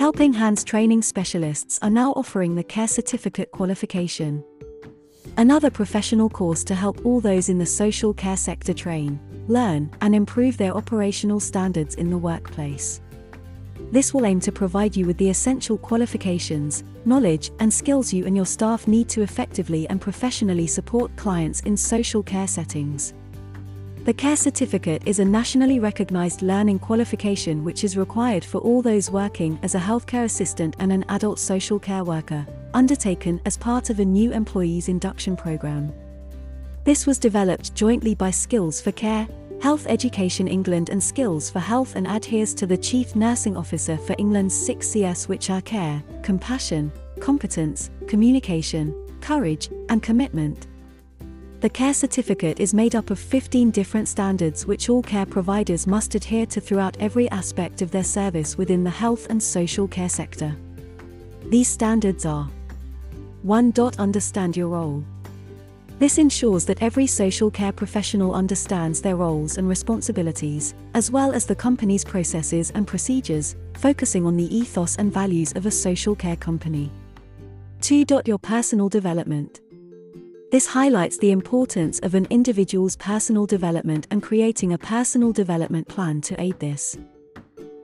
Helping Hands training specialists are now offering the Care Certificate qualification. Another professional course to help all those in the social care sector train, learn, and improve their operational standards in the workplace. This will aim to provide you with the essential qualifications, knowledge, and skills you and your staff need to effectively and professionally support clients in social care settings. The Care Certificate is a nationally recognized learning qualification which is required for all those working as a healthcare assistant and an adult social care worker, undertaken as part of a new employees induction program. This was developed jointly by Skills for Care, Health Education England and Skills for Health and adheres to the Chief Nursing Officer for England's 6 CS which are care, compassion, competence, communication, courage, and commitment. The Care Certificate is made up of 15 different standards which all care providers must adhere to throughout every aspect of their service within the health and social care sector. These standards are 1. Understand your role. This ensures that every social care professional understands their roles and responsibilities, as well as the company's processes and procedures, focusing on the ethos and values of a social care company. 2. Your personal development. This highlights the importance of an individual's personal development and creating a personal development plan to aid this.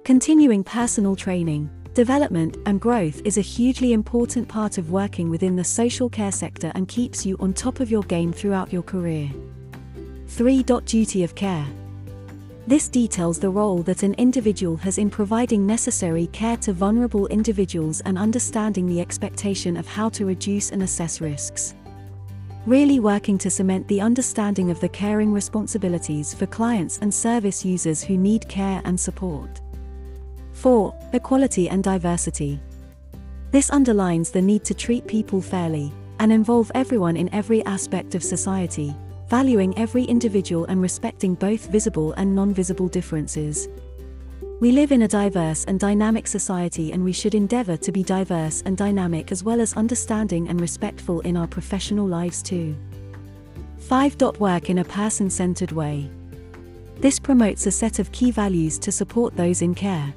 Continuing personal training, development, and growth is a hugely important part of working within the social care sector and keeps you on top of your game throughout your career. 3. Duty of care. This details the role that an individual has in providing necessary care to vulnerable individuals and understanding the expectation of how to reduce and assess risks really working to cement the understanding of the caring responsibilities for clients and service users who need care and support. 4. Equality and diversity. This underlines the need to treat people fairly and involve everyone in every aspect of society, valuing every individual and respecting both visible and non visible differences. We live in a diverse and dynamic society and we should endeavor to be diverse and dynamic as well as understanding and respectful in our professional lives too. 5. Work in a person centered way. This promotes a set of key values to support those in care.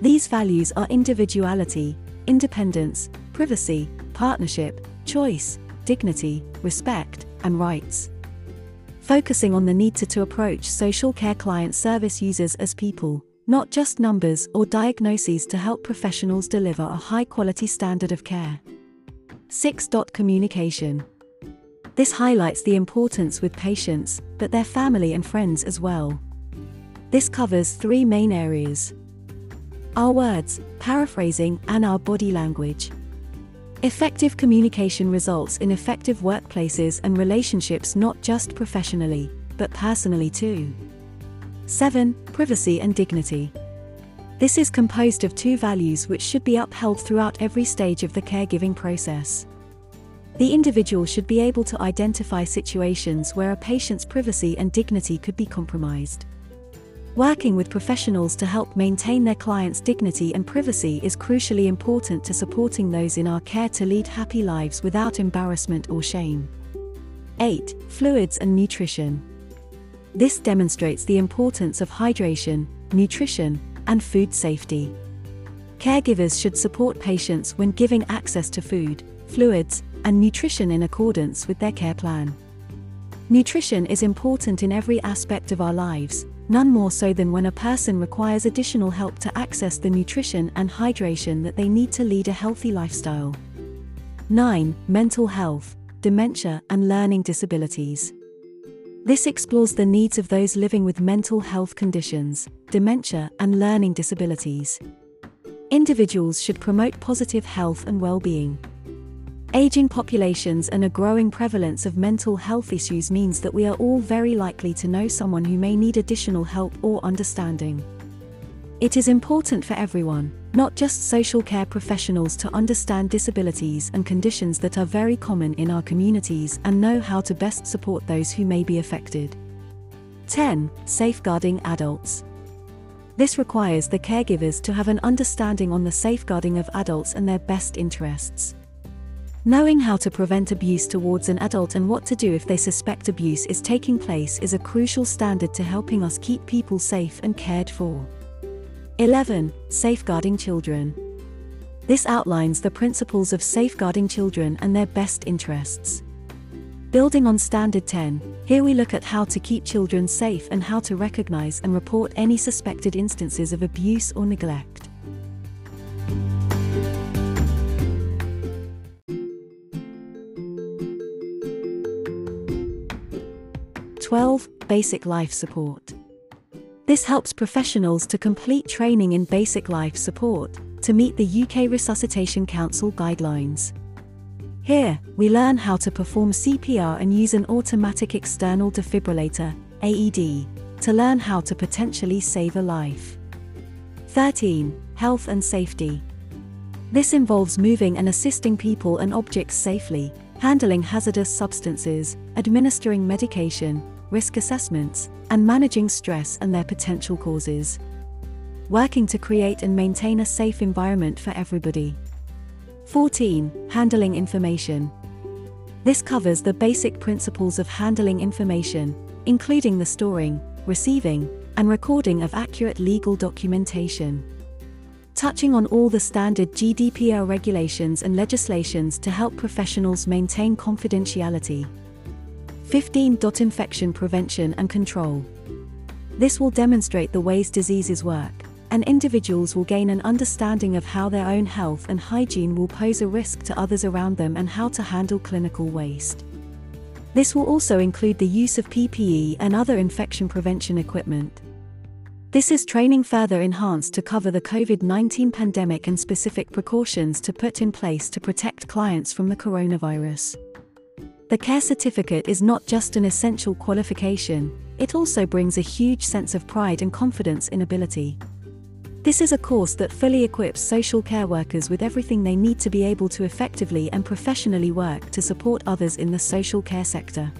These values are individuality, independence, privacy, partnership, choice, dignity, respect, and rights. Focusing on the need to, to approach social care client service users as people, not just numbers or diagnoses to help professionals deliver a high quality standard of care. 6. Communication. This highlights the importance with patients, but their family and friends as well. This covers three main areas our words, paraphrasing, and our body language. Effective communication results in effective workplaces and relationships not just professionally, but personally too. 7. Privacy and dignity. This is composed of two values which should be upheld throughout every stage of the caregiving process. The individual should be able to identify situations where a patient's privacy and dignity could be compromised. Working with professionals to help maintain their clients' dignity and privacy is crucially important to supporting those in our care to lead happy lives without embarrassment or shame. 8. Fluids and nutrition. This demonstrates the importance of hydration, nutrition, and food safety. Caregivers should support patients when giving access to food, fluids, and nutrition in accordance with their care plan. Nutrition is important in every aspect of our lives, none more so than when a person requires additional help to access the nutrition and hydration that they need to lead a healthy lifestyle. 9. Mental health, dementia, and learning disabilities. This explores the needs of those living with mental health conditions, dementia, and learning disabilities. Individuals should promote positive health and well being. Aging populations and a growing prevalence of mental health issues means that we are all very likely to know someone who may need additional help or understanding. It is important for everyone, not just social care professionals, to understand disabilities and conditions that are very common in our communities and know how to best support those who may be affected. 10. Safeguarding adults. This requires the caregivers to have an understanding on the safeguarding of adults and their best interests. Knowing how to prevent abuse towards an adult and what to do if they suspect abuse is taking place is a crucial standard to helping us keep people safe and cared for. 11. Safeguarding children. This outlines the principles of safeguarding children and their best interests. Building on Standard 10, here we look at how to keep children safe and how to recognize and report any suspected instances of abuse or neglect. Twelve Basic life support. This helps professionals to complete training in basic life support to meet the UK Resuscitation Council guidelines. Here, we learn how to perform CPR and use an automatic external defibrillator, AED, to learn how to potentially save a life. 13. Health and safety. This involves moving and assisting people and objects safely, handling hazardous substances, administering medication, risk assessments, and managing stress and their potential causes. Working to create and maintain a safe environment for everybody. 14. Handling information. This covers the basic principles of handling information, including the storing, receiving, and recording of accurate legal documentation. Touching on all the standard GDPR regulations and legislations to help professionals maintain confidentiality. 15. Infection prevention and control. This will demonstrate the ways diseases work and individuals will gain an understanding of how their own health and hygiene will pose a risk to others around them and how to handle clinical waste. This will also include the use of PPE and other infection prevention equipment. This is training further enhanced to cover the COVID 19 pandemic and specific precautions to put in place to protect clients from the coronavirus. The care certificate is not just an essential qualification, it also brings a huge sense of pride and confidence in ability. This is a course that fully equips social care workers with everything they need to be able to effectively and professionally work to support others in the social care sector.